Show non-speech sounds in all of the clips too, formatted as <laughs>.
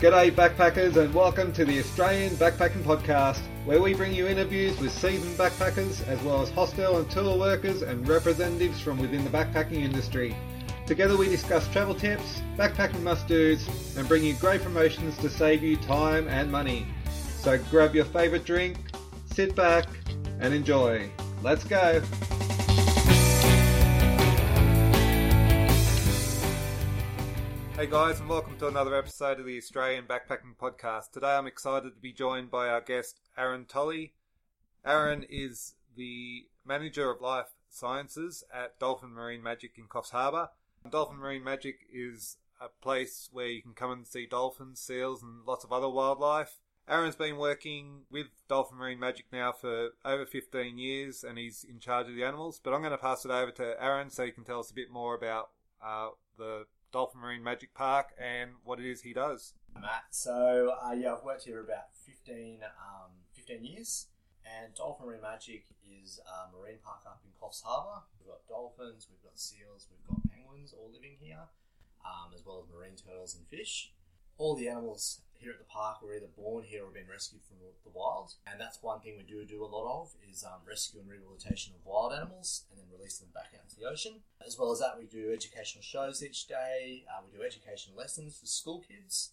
G'day, backpackers, and welcome to the Australian Backpacking Podcast, where we bring you interviews with seasoned backpackers as well as hostel and tour workers and representatives from within the backpacking industry. Together, we discuss travel tips, backpacking must do's, and bring you great promotions to save you time and money. So grab your favourite drink, sit back, and enjoy. Let's go! Hey guys, and welcome to another episode of the Australian Backpacking Podcast. Today I'm excited to be joined by our guest, Aaron Tolley. Aaron is the Manager of Life Sciences at Dolphin Marine Magic in Coffs Harbour. Dolphin Marine Magic is a place where you can come and see dolphins, seals, and lots of other wildlife. Aaron's been working with Dolphin Marine Magic now for over 15 years and he's in charge of the animals. But I'm going to pass it over to Aaron so he can tell us a bit more about uh, the Dolphin Marine Magic Park and what it is he does. Matt. So uh, yeah, I've worked here about 15, um, 15 years, and Dolphin Marine Magic is a marine park up in Coffs Harbour. We've got dolphins, we've got seals, we've got penguins all living here, um, as well as marine turtles and fish. All the animals here at the park we were either born here or been rescued from the wild, and that's one thing we do do a lot of is um, rescue and rehabilitation of wild animals, and then release them back out into the ocean. As well as that, we do educational shows each day. Uh, we do education lessons for school kids.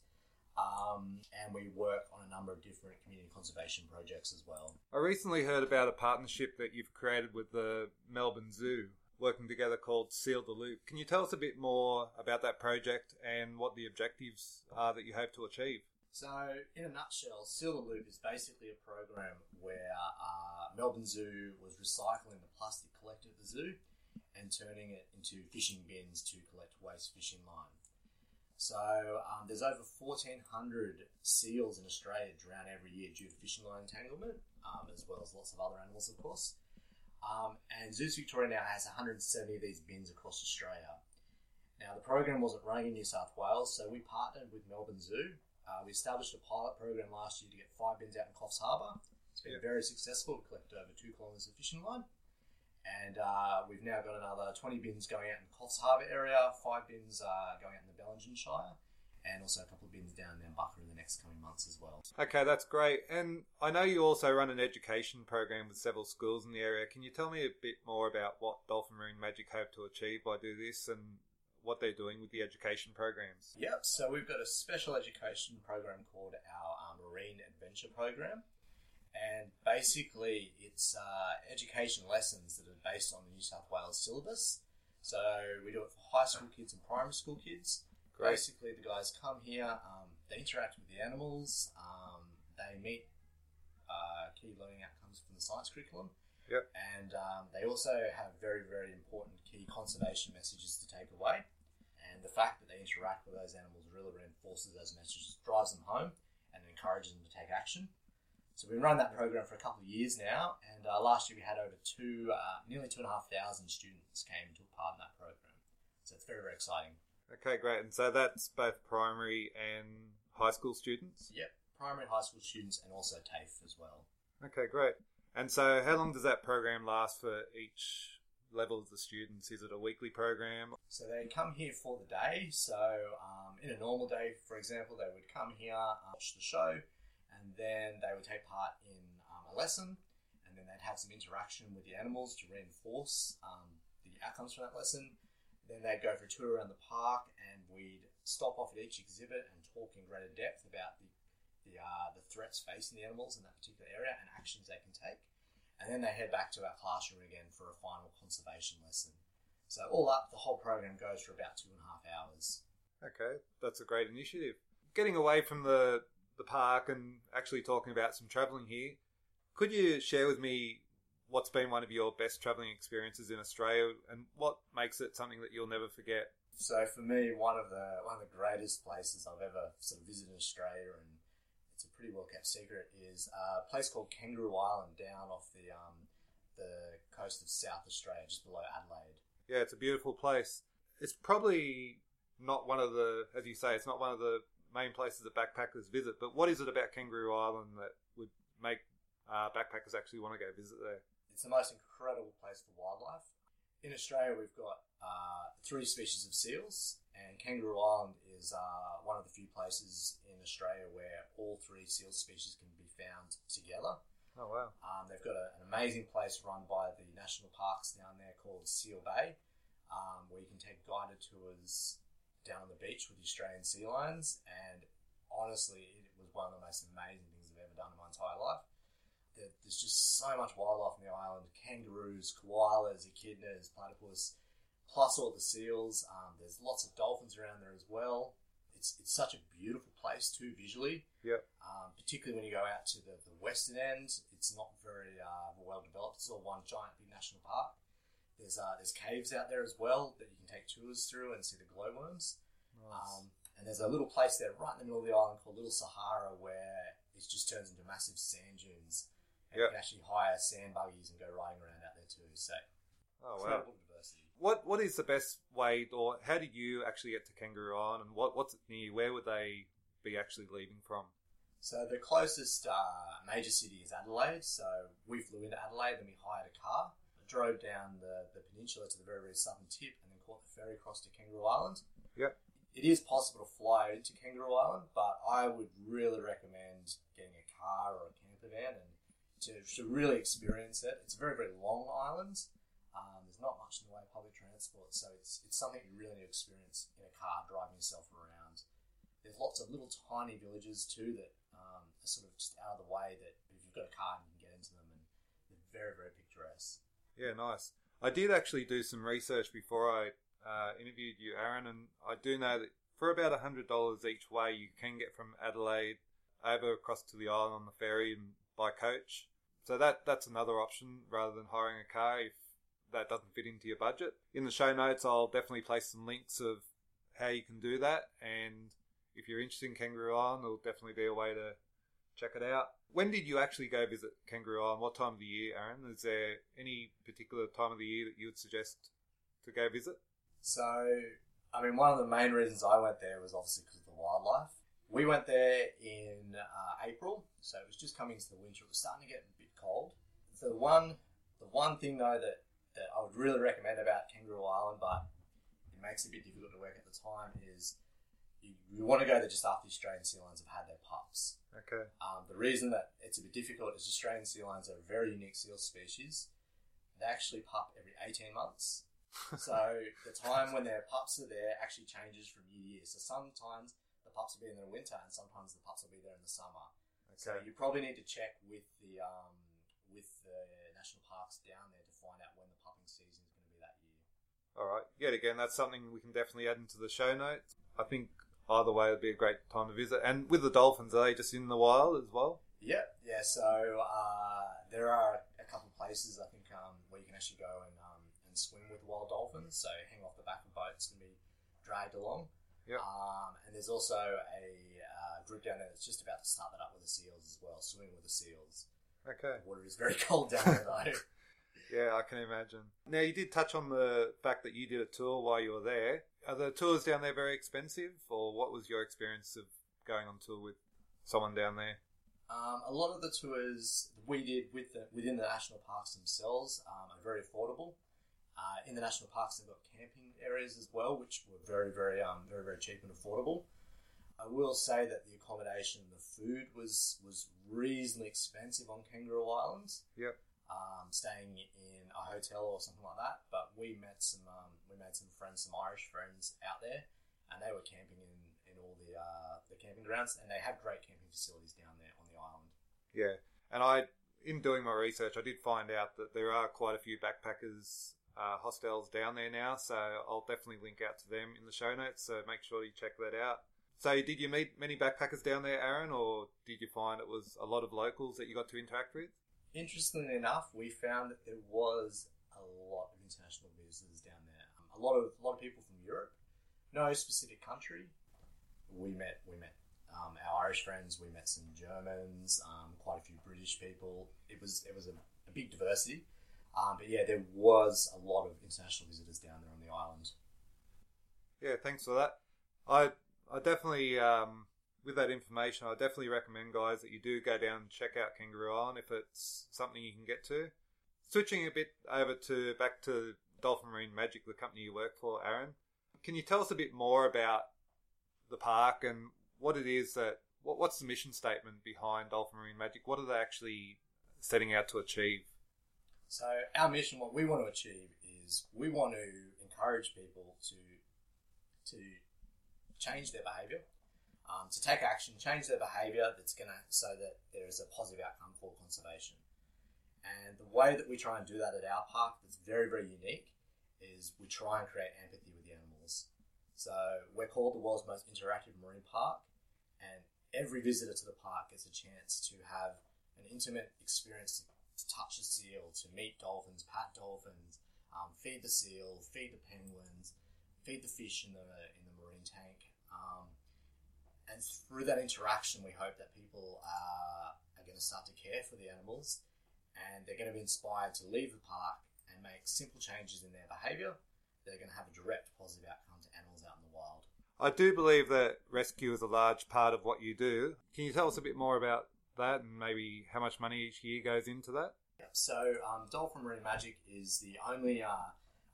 Um, and we work on a number of different community conservation projects as well. I recently heard about a partnership that you've created with the Melbourne Zoo, working together called Seal the Loop. Can you tell us a bit more about that project and what the objectives are that you hope to achieve? So, in a nutshell, the Loop is basically a program where uh, Melbourne Zoo was recycling the plastic collected at the zoo and turning it into fishing bins to collect waste fishing line. So, um, there's over 1,400 seals in Australia drown every year due to fishing line entanglement, um, as well as lots of other animals, of course. Um, and Zoos Victoria now has 170 of these bins across Australia. Now, the program wasn't running in New South Wales, so we partnered with Melbourne Zoo uh, we established a pilot program last year to get five bins out in Coffs Harbour. It's been very successful. We collected over two kilometres of fishing line. And uh, we've now got another 20 bins going out in the Coffs Harbour area, five bins uh, going out in the Bellingen Shire, and also a couple of bins down in Bucker in the next coming months as well. Okay, that's great. And I know you also run an education program with several schools in the area. Can you tell me a bit more about what Dolphin Marine Magic hope to achieve by doing this and what they're doing with the education programs. Yep, so we've got a special education program called our uh, Marine Adventure Program. And basically, it's uh, education lessons that are based on the New South Wales syllabus. So we do it for high school kids and primary school kids. Great. Basically, the guys come here, um, they interact with the animals, um, they meet uh, key learning outcomes from the science curriculum. Yep. And um, they also have very, very important key conservation messages to take away. And the fact that they interact with those animals really reinforces those messages, drives them home, and encourages them to take action. So we've run that program for a couple of years now, and uh, last year we had over two, uh, nearly two and a half thousand students came to part in that program. So it's very, very exciting. Okay, great. And so that's both primary and high school students? Yep, primary high school students and also TAFE as well. Okay, great. And so how long does that program last for each level of the students? Is it a weekly program? So they come here for the day. So um, in a normal day, for example, they would come here, uh, watch the show, and then they would take part in um, a lesson, and then they'd have some interaction with the animals to reinforce um, the outcomes from that lesson. Then they'd go for a tour around the park, and we'd stop off at each exhibit and talk in greater depth about the the, uh, the threats facing the animals in that particular area and actions they can take and then they head back to our classroom again for a final conservation lesson. So all up, the whole program goes for about two and a half hours. Okay, that's a great initiative. Getting away from the the park and actually talking about some travelling here, could you share with me what's been one of your best travelling experiences in Australia and what makes it something that you'll never forget? So for me, one of the one of the greatest places I've ever sort of visited Australia and it's a pretty well kept secret, is a place called Kangaroo Island down off the um, the coast of South Australia, just below Adelaide. Yeah, it's a beautiful place. It's probably not one of the, as you say, it's not one of the main places that backpackers visit. But what is it about Kangaroo Island that would make uh, backpackers actually want to go visit there? It's the most incredible place for wildlife. In Australia, we've got uh, three species of seals, And Kangaroo Island is uh, one of the few places in Australia where all three seal species can be found together. Oh wow! Um, they've got a, an amazing place run by the national parks down there called Seal Bay, um, where you can take guided tours down on the beach with the Australian sea lions. And honestly, it was one of the most amazing things I've ever done in my entire life. There, there's just so much wildlife on the island: kangaroos, koalas, echidnas, platypus, plus all the seals. Um, there's lots of dolphins around there as well. It's, it's such a beautiful place too visually. Yep. Um, particularly when you go out to the, the western end, it's not very uh, well developed. It's all one giant big national park. There's uh, there's caves out there as well that you can take tours through and see the glowworms. Nice. Um, and there's a little place there right in the middle of the island called Little Sahara where it just turns into massive sand dunes. And Yep. you can actually hire sand buggies and go riding around out there too. So oh wow! What what is the best way, or how did you actually get to Kangaroo Island, and what what's it near? Where would they be actually leaving from? So the closest uh, major city is Adelaide. So we flew into Adelaide, then we hired a car, drove down the, the peninsula to the very, very southern tip, and then caught the ferry across to Kangaroo Island. Yep. It is possible to fly into Kangaroo Island, but I would really recommend getting a car or a camper van and to, to really experience it. It's a very, very long island. There's not much in the way of public transport, so it's, it's something you really need to experience in a car driving yourself around. There's lots of little tiny villages too that um, are sort of just out of the way that if you've got a car you can get into them and they're very, very picturesque. Yeah, nice. I did actually do some research before I uh, interviewed you, Aaron, and I do know that for about hundred dollars each way, you can get from Adelaide over across to the island on the ferry and by coach. So that that's another option rather than hiring a car if that doesn't fit into your budget. In the show notes, I'll definitely place some links of how you can do that, and if you're interested in Kangaroo Island, there'll definitely be a way to check it out. When did you actually go visit Kangaroo Island? What time of the year, Aaron? Is there any particular time of the year that you would suggest to go visit? So, I mean, one of the main reasons I went there was obviously because of the wildlife. We went there in uh, April, so it was just coming into the winter. It was starting to get a bit cold. The one, the one thing though that, that I would really recommend about Kangaroo Island, but it makes it a bit difficult to work at the time, is you, you want to go there just after the Australian sea lions have had their pups. Okay. Um, the reason that it's a bit difficult is Australian sea lions are a very unique seal species. They actually pup every 18 months. <laughs> so the time when their pups are there actually changes from year to year. So sometimes the pups will be there in the winter and sometimes the pups will be there in the summer. So Okay. you probably need to check with the um, with the national parks down there to find out when the pupping season is going to be that year. All right. Yet again, that's something we can definitely add into the show notes. I think either way it'd be a great time to visit. And with the dolphins, are they just in the wild as well? Yeah, yeah. So uh, there are a couple of places I think um, where you can actually go and um, and swim with wild dolphins. So hang off the back of boats and be dragged along. Yep. Um, and there's also a uh, group down there that's just about to start that up with the seals as well, swimming with the seals. Okay. The water is very <laughs> cold down there though. Yeah, I can imagine. Now, you did touch on the fact that you did a tour while you were there. Are the tours down there very expensive, or what was your experience of going on tour with someone down there? Um, a lot of the tours we did with the, within the national parks themselves um, are very affordable. Uh, in the national parks, they've got camping areas as well, which were very, very, um, very, very cheap and affordable. I will say that the accommodation and the food was was reasonably expensive on Kangaroo Island. Yep. Um, staying in a hotel or something like that, but we met some um, we made some friends, some Irish friends out there, and they were camping in, in all the uh, the camping grounds, and they have great camping facilities down there on the island. Yeah, and I, in doing my research, I did find out that there are quite a few backpackers uh, hostels down there now. So I'll definitely link out to them in the show notes. So make sure you check that out. So did you meet many backpackers down there, Aaron, or did you find it was a lot of locals that you got to interact with? Interestingly enough, we found that there was a lot of international visitors down there. Um, a lot of a lot of people from Europe, no specific country. We met we met um, our Irish friends. We met some Germans, um, quite a few British people. It was it was a, a big diversity. Um, but yeah, there was a lot of international visitors down there on the island. Yeah, thanks for that. I I definitely um, with that information, I definitely recommend guys that you do go down and check out Kangaroo Island if it's something you can get to. Switching a bit over to back to Dolphin Marine Magic, the company you work for, Aaron. Can you tell us a bit more about the park and what it is that what, what's the mission statement behind Dolphin Marine Magic? What are they actually setting out to achieve? So our mission, what we want to achieve, is we want to encourage people to to change their behaviour, um, to take action, change their behaviour. That's going to so that there is a positive outcome for conservation. And the way that we try and do that at our park, that's very very unique, is we try and create empathy with the animals. So we're called the world's most interactive marine park, and every visitor to the park gets a chance to have an intimate experience to touch a seal, to meet dolphins, pat dolphins, um, feed the seal, feed the penguins, feed the fish in the in the marine tank. Um, and through that interaction, we hope that people are, are going to start to care for the animals, and they're going to be inspired to leave the park and make simple changes in their behaviour. They're going to have a direct positive outcome to animals out in the wild. I do believe that rescue is a large part of what you do. Can you tell us a bit more about that and maybe how much money each year goes into that? Yep. So um, Dolphin Marine Magic is the only uh,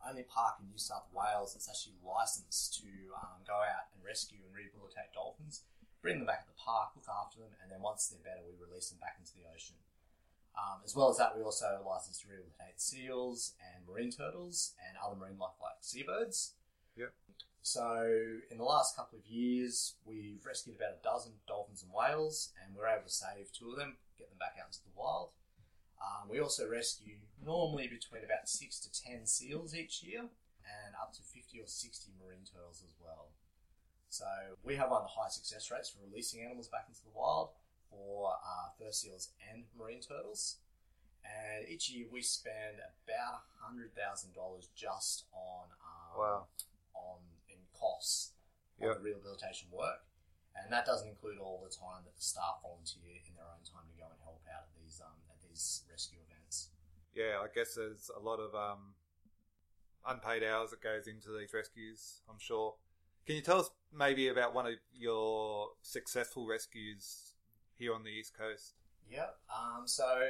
only park in New South Wales that's actually licensed to um, go out and rescue and rehabilitate dolphins, bring them back to the park, look after them, and then once they're better, we release them back into the ocean. Um, as well as that, we also license to rehabilitate seals and marine turtles and other marine life like seabirds. Yep. So, in the last couple of years, we've rescued about a dozen dolphins and whales, and we're able to save two of them, get them back out into the wild. Um, we also rescue normally between about six to ten seals each year, and up to 50 or 60 marine turtles as well. So, we have one of the high success rates for releasing animals back into the wild for uh, fur seals and marine turtles. And each year we spend about hundred thousand dollars just on um, Wow. on in costs Yep. of rehabilitation work, and that doesn't include all the time that the staff volunteer in their own time to go and help out at these um, these rescue events. Yeah, I guess there's a lot of um, unpaid hours that goes into these rescues. I'm sure. Can you tell us maybe about one of your successful rescues here on the east coast? Yep. Um, so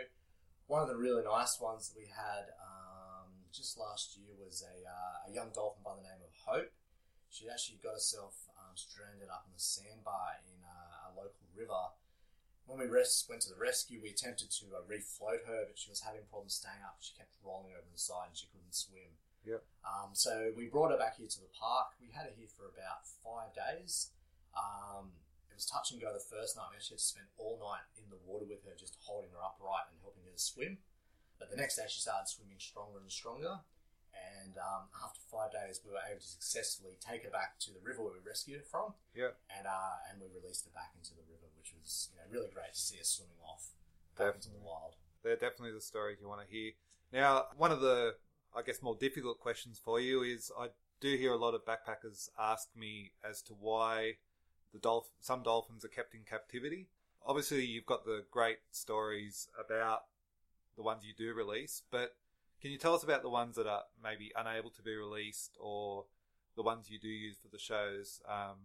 one of the really nice ones that we had um, just last year was a, uh, a young dolphin by the name of Hope. She actually got herself um, stranded up in a sandbar in uh, a local river. When we res- went to the rescue, we attempted to uh, refloat her, but she was having problems staying up. She kept rolling over the side and she couldn't swim. Yep. Um, so we brought her back here to the park. We had her here for about five days. Um, it was touch and go the first night. We actually had to spend all night in the water with her, just holding her upright and helping her to swim. But the next day, she started swimming stronger and stronger. And um, after five days, we were able to successfully take her back to the river where we rescued her from, Yeah, and uh, and we released her back into the river, which was you know really great to see her swimming off back into the Definitely. wild. they're definitely the stories you want to hear. Now, one of the, I guess, more difficult questions for you is I do hear a lot of backpackers ask me as to why the dolph- some dolphins are kept in captivity. Obviously, you've got the great stories about the ones you do release, but can you tell us about the ones that are maybe unable to be released or the ones you do use for the shows, um,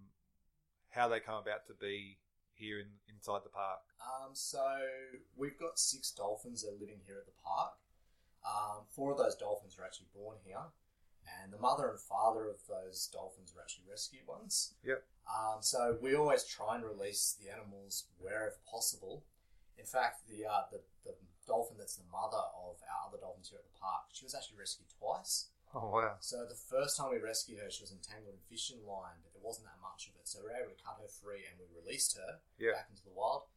how they come about to be here in, inside the park? Um, so we've got six dolphins that are living here at the park. Um, four of those dolphins are actually born here, and the mother and father of those dolphins are actually rescued ones. Yep. Um, so we always try and release the animals wherever possible. In fact, the, uh, the the dolphin that's the mother of our other dolphins here at the park, she was actually rescued twice. Oh, wow. So the first time we rescued her, she was entangled in fishing line, but there wasn't that much of it. So we were able to cut her free and we released her Yeah. back into the wild.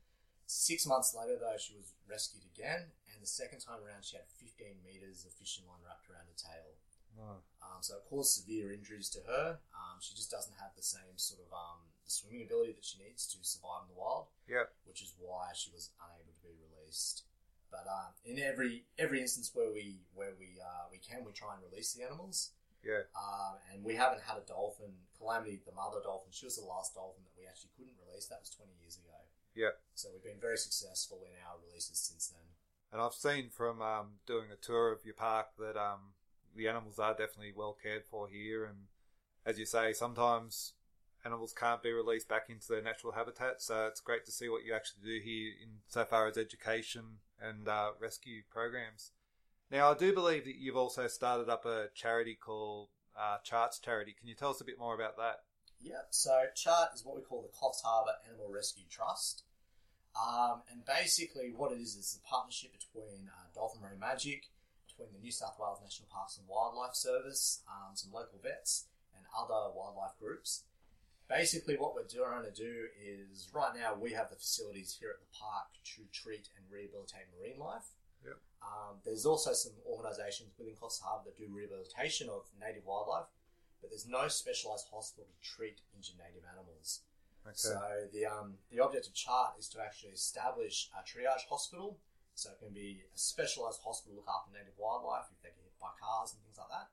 Six months later, though, she was rescued again, and the second time around, she had 15 meters of fishing line wrapped around her tail. Oh. Um, so it caused severe injuries to her. Um, she just doesn't have the same sort of um, the swimming ability that she needs to survive in the wild, Yeah. which is why she was unable to be released. But um, in every every instance where we where we uh, we can, we try and release the animals. Yeah. Um, and we haven't had a dolphin, Calamity, the mother dolphin, she was the last dolphin that we actually couldn't release. That was 20 years ago. Yeah. So we've been very successful in our releases since then. And I've seen from um, doing a tour of your park that um, the animals are definitely well cared for here. And as you say, sometimes animals can't be released back into their natural habitat. So it's great to see what you actually do here in so far as education and uh, rescue programs. Now, I do believe that you've also started up a charity called uh, Chart's charity. Can you tell us a bit more about that? Yeah, so Chart is what we call the Coffs Harbour Animal Rescue Trust. Um, and basically, what it is is a partnership between uh, Dolphin Marine Magic, between the New South Wales National Parks and Wildlife Service, um, some local vets, and other wildlife groups. Basically, what we're trying to do is right now we have the facilities here at the park to treat and rehabilitate marine life. Yep. Um, there's also some organisations within Coffs Harbour that do rehabilitation of native wildlife, but there's no specialised hospital to treat injured native animals. Okay. So the um, the object of chart is to actually establish a triage hospital. So it can be a specialised hospital to look after native wildlife if they get hit by cars and things like that.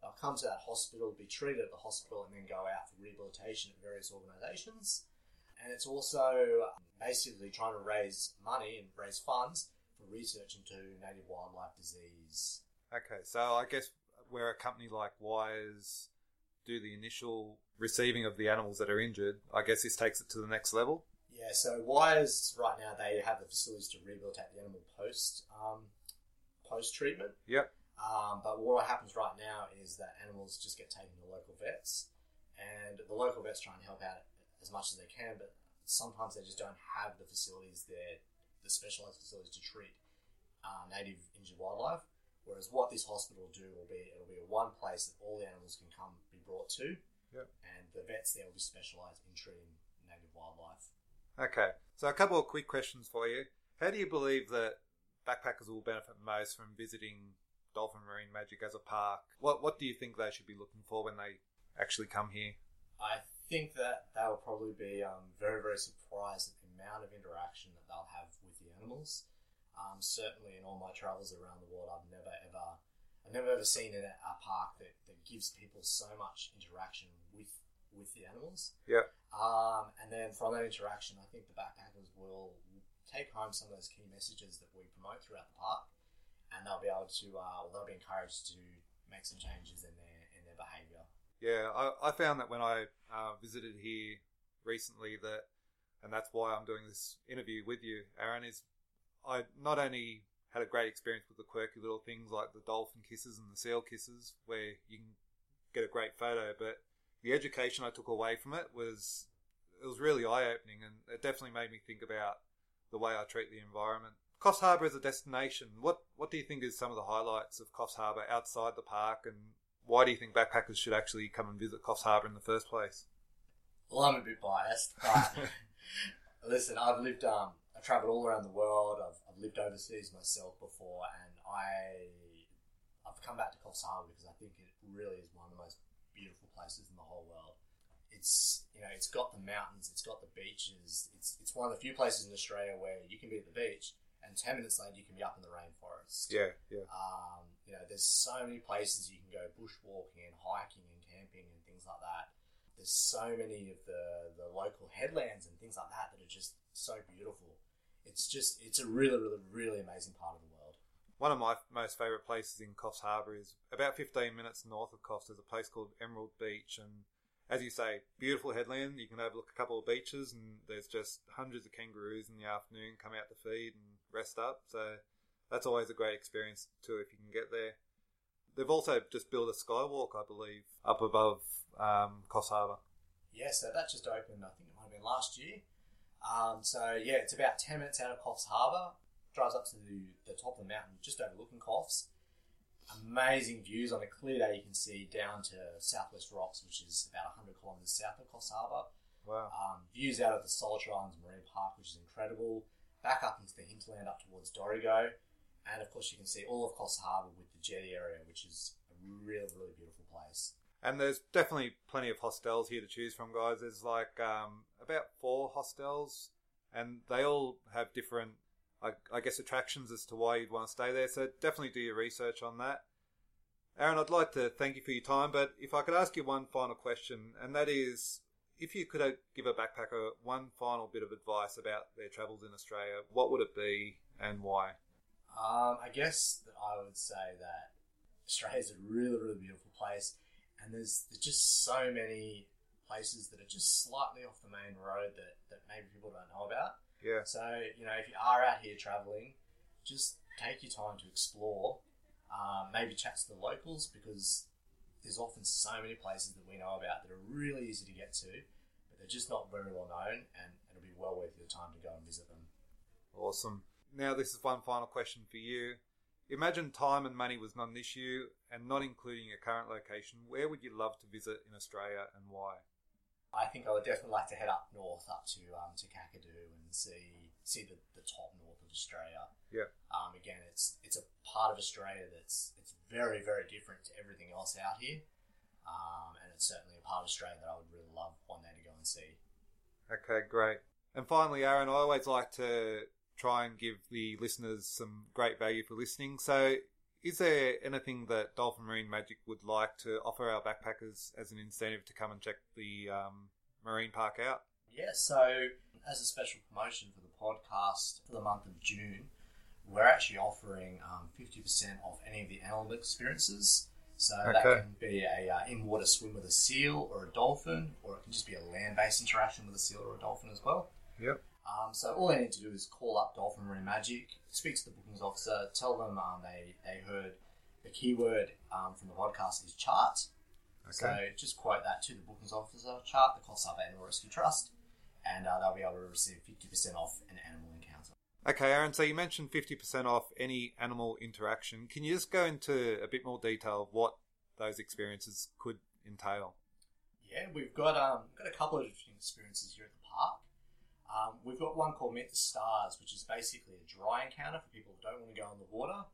They'll come to that hospital, be treated at the hospital, and then go out for rehabilitation at various organisations. And it's also basically trying to raise money and raise funds for research into native wildlife disease. Okay, so I guess where a company like Wires do the initial receiving of the animals that are injured, I guess this takes it to the next level. Yeah, so Wires right now they have the facilities to rehabilitate the animal post um, post treatment. Yep. Um, but what happens right now is that animals just get taken to local vets, and the local vets try and help out as much as they can, but sometimes they just don't have the facilities there, the specialised facilities to treat uh, native injured wildlife. Whereas what this hospital will do will be it'll be a one place that all the animals can come be brought to, Yep. and the vets there will be specialised in treating native wildlife. Okay, so a couple of quick questions for you. How do you believe that backpackers will benefit most from visiting Dolphin Marine Magic as a park? What What do you think they should be looking for when they actually come here? I think that they will probably be um, very, very surprised at the amount of interaction that they'll have with the animals. Um, certainly, in all my travels around the world, I've never ever, I've never ever seen a, a park that, that gives people so much interaction with with the animals. Yeah. Um, and then from that interaction, I think the backpackers will take home some of those key messages that we promote throughout the park, and they'll be able to, uh, they'll be encouraged to make some changes in their in their behaviour. Yeah, I, I found that when I uh, visited here recently that, and that's why I'm doing this interview with you, Aaron, is I not only had a great experience with the quirky little things like the dolphin kisses and the seal kisses, where you can get a great photo, but the education I took away from it was it was really eye opening, and it definitely made me think about the way I treat the environment. Coffs Harbour as a destination, what what do you think is some of the highlights of Coffs Harbour outside the park, and why do you think backpackers should actually come and visit Coffs Harbour in the first place? Well, I'm a bit biased, but <laughs> listen, I've lived, um, I've travelled all around the world. I've, I've lived overseas myself before, and I, I've come back to Coffs Harbour because I think it really is one of the most beautiful places in the whole world. It's, you know, it's got the mountains, it's got the beaches. It's, it's one of the few places in Australia where you can be at the beach, and ten minutes later you can be up in the rainforest. Yeah, yeah. Um, you know, there's so many places you can go bushwalking and hiking and camping and things like that. There's so many of the, the local headlands and things like that that are just so beautiful. It's just, it's a really, really, really amazing part of the world. One of my most favourite places in Coffs Harbour is about 15 minutes north of Coffs. There's a place called Emerald Beach, and as you say, beautiful headland. You can overlook a couple of beaches, and there's just hundreds of kangaroos in the afternoon come out to feed and rest up. So that's always a great experience too if you can get there. They've also just built a skywalk, I believe, up above um, Harbour. Yeah, so that just opened, I think it might have been last year. Um, so yeah, it's about 10 minutes out of Coffs Harbour. Drives up to the, the top of the mountain, just overlooking Coffs. Amazing views on a clear day. You can see down to Southwest Rocks, which is about 100 kilometres south of Coffs Harbour. Wow. Um, views out of the Solitary Islands Marine Park, which is incredible. Back up into the hinterland, up towards Dorrigo, and of course you can see all of Coffs Harbour with the jetty area, which is a really, really beautiful place. And there's definitely plenty of hostels here to choose from, guys. There's like um, about four hostels, and they all have different, I, I guess, attractions as to why you'd want to stay there. So definitely do your research on that. Aaron, I'd like to thank you for your time, but if I could ask you one final question, and that is if you could uh, give a backpacker one final bit of advice about their travels in Australia, what would it be and why? Um, I guess that I would say that Australia is a really, really beautiful place, and there's, there's just so many places that are just slightly off the main road that, that maybe people don't know about. Yeah. So, you know, if you are out here traveling, just take your time to explore. Um, maybe chat to the locals because there's often so many places that we know about that are really easy to get to, but they're just not very well known, and it'll be well worth your time to go and visit them. Awesome. Now, this is one final question for you. Imagine time and money was not an issue, and not including your current location. Where would you love to visit in Australia, and why? I think I would definitely like to head up north, up to um, to Kakadu, and see see the, the top north of Australia. Yeah. Um, again, it's it's a part of Australia that's it's very very different to everything else out here, um, and it's certainly a part of Australia that I would really love one day to go and see. Okay, great. And finally, Aaron, I always like to try and give the listeners some great value for listening. So, is there anything that Dolphin Marine Magic would like to offer our backpackers as an incentive to come and check the um, marine park out? Yeah, so as a special promotion for the podcast for the month of June, we're actually offering um, 50% off any of the animal experiences. So that can be a uh, in-water swim with a seal or a dolphin, or it can just be a land-based interaction with a seal or a dolphin as well. Yep. Um, so all they need to do is call up Dolphin Marine Magic, speak to the bookings officer, tell them um, they, they heard the keyword um, from the podcast is chart. So Okay. just quote that to the bookings officer, chart the Coffs Harbour Animal Rescue Trust, and uh, they'll be able to receive 50% off an animal encounter. Okay, Aaron, so you mentioned 50% off any animal interaction. Can you just go into a bit more detail of what those experiences could entail? Yeah, we've got um, got a couple of different experiences here at the park. Um, we've got one called Meet the Stars, which is basically a dry encounter for people who don't want to go in the water.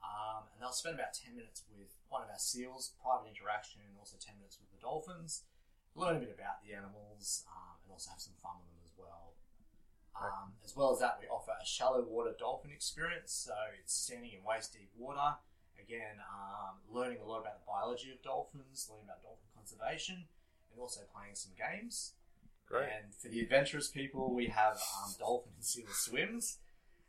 Um, and they'll spend about 10 minutes with one of our seals, private interaction, and also 10 minutes with the dolphins, learn a bit about the animals, um, and also have some fun with them as well. Um, as well as that, we offer a shallow water dolphin experience. So it's standing in waist deep water. Again, um, learning a lot about the biology of dolphins, learning about dolphin conservation, and also playing some games. And for the adventurous people, we have um, dolphin and seal swims.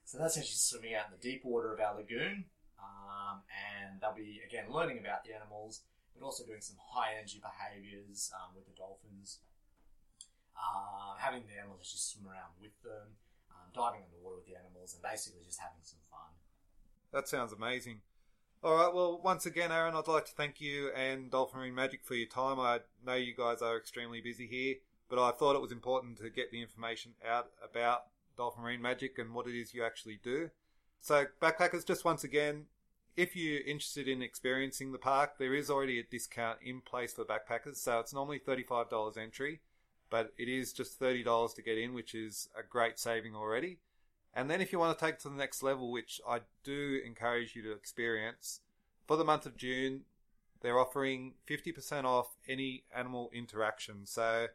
So that's actually swimming out in the deep water of our lagoon. Um, and they'll be, again, learning about the animals, but also doing some high energy behaviors um, with the dolphins. Uh, having the animals actually swim around with them, um, diving underwater with the animals, and basically just having some fun. That sounds amazing. All right, well, once again, Aaron, I'd like to thank you and Dolphin Marine Magic for your time. I know you guys are extremely busy here, but I thought it was important to get the information out about Dolphin Marine Magic and what it is you actually do. So, backpackers, just once again, if you're interested in experiencing the park, there is already a discount in place for backpackers. So, it's normally $35 entry, but it is just $30 to get in, which is a great saving already. And then if you want to take to the next level, which I do encourage you to experience, for the month of June, they're offering 50% off any animal interaction. So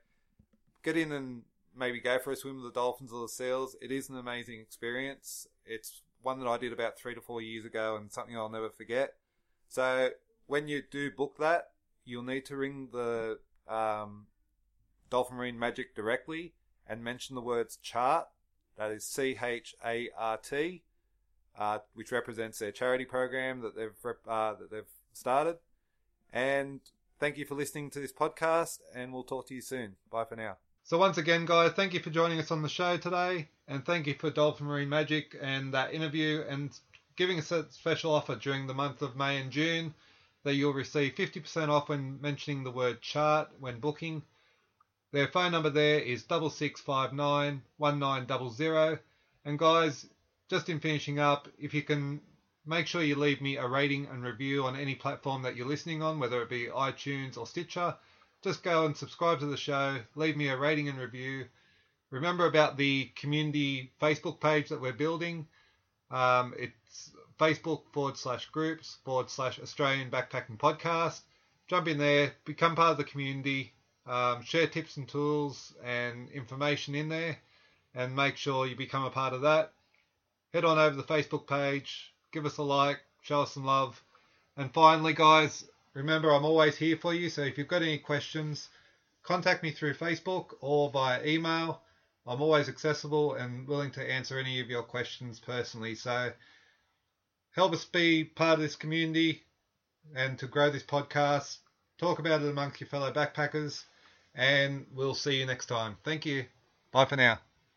get in and maybe go for a swim with the dolphins or the seals. It is an amazing experience. It's one that I did about three to four years ago and something I'll never forget. So when you do book that, you'll need to ring the um, Dolphin Marine Magic directly and mention the words chart that is C H A R T, uh, which represents their charity program that they've uh, that they've started. And thank you for listening to this podcast, and we'll talk to you soon. Bye for now. So once again, guys, thank you for joining us on the show today, and thank you for Dolphin Marine Magic and that interview, and giving us a special offer during the month of May and June that you'll receive 50% off when mentioning the word chart when booking. Their phone number there is double six five nine one nine double zero. And guys, just in finishing up, if you can make sure you leave me a rating and review on any platform that you're listening on, whether it be iTunes or Stitcher, just go and subscribe to the show, leave me a rating and review. Remember about the community Facebook page that we're building. Um, it's Facebook forward slash groups forward slash Australian Backpacking Podcast. Jump in there, become part of the community um, share tips and tools and information in there and make sure you become a part of that. Head on over to the Facebook page, give us a like, show us some love. And finally, guys, remember I'm always here for you. So if you've got any questions, contact me through Facebook or via email. I'm always accessible and willing to answer any of your questions personally. So help us be part of this community and to grow this podcast. Talk about it amongst your fellow backpackers and we'll see you next time. Thank you. Bye for now.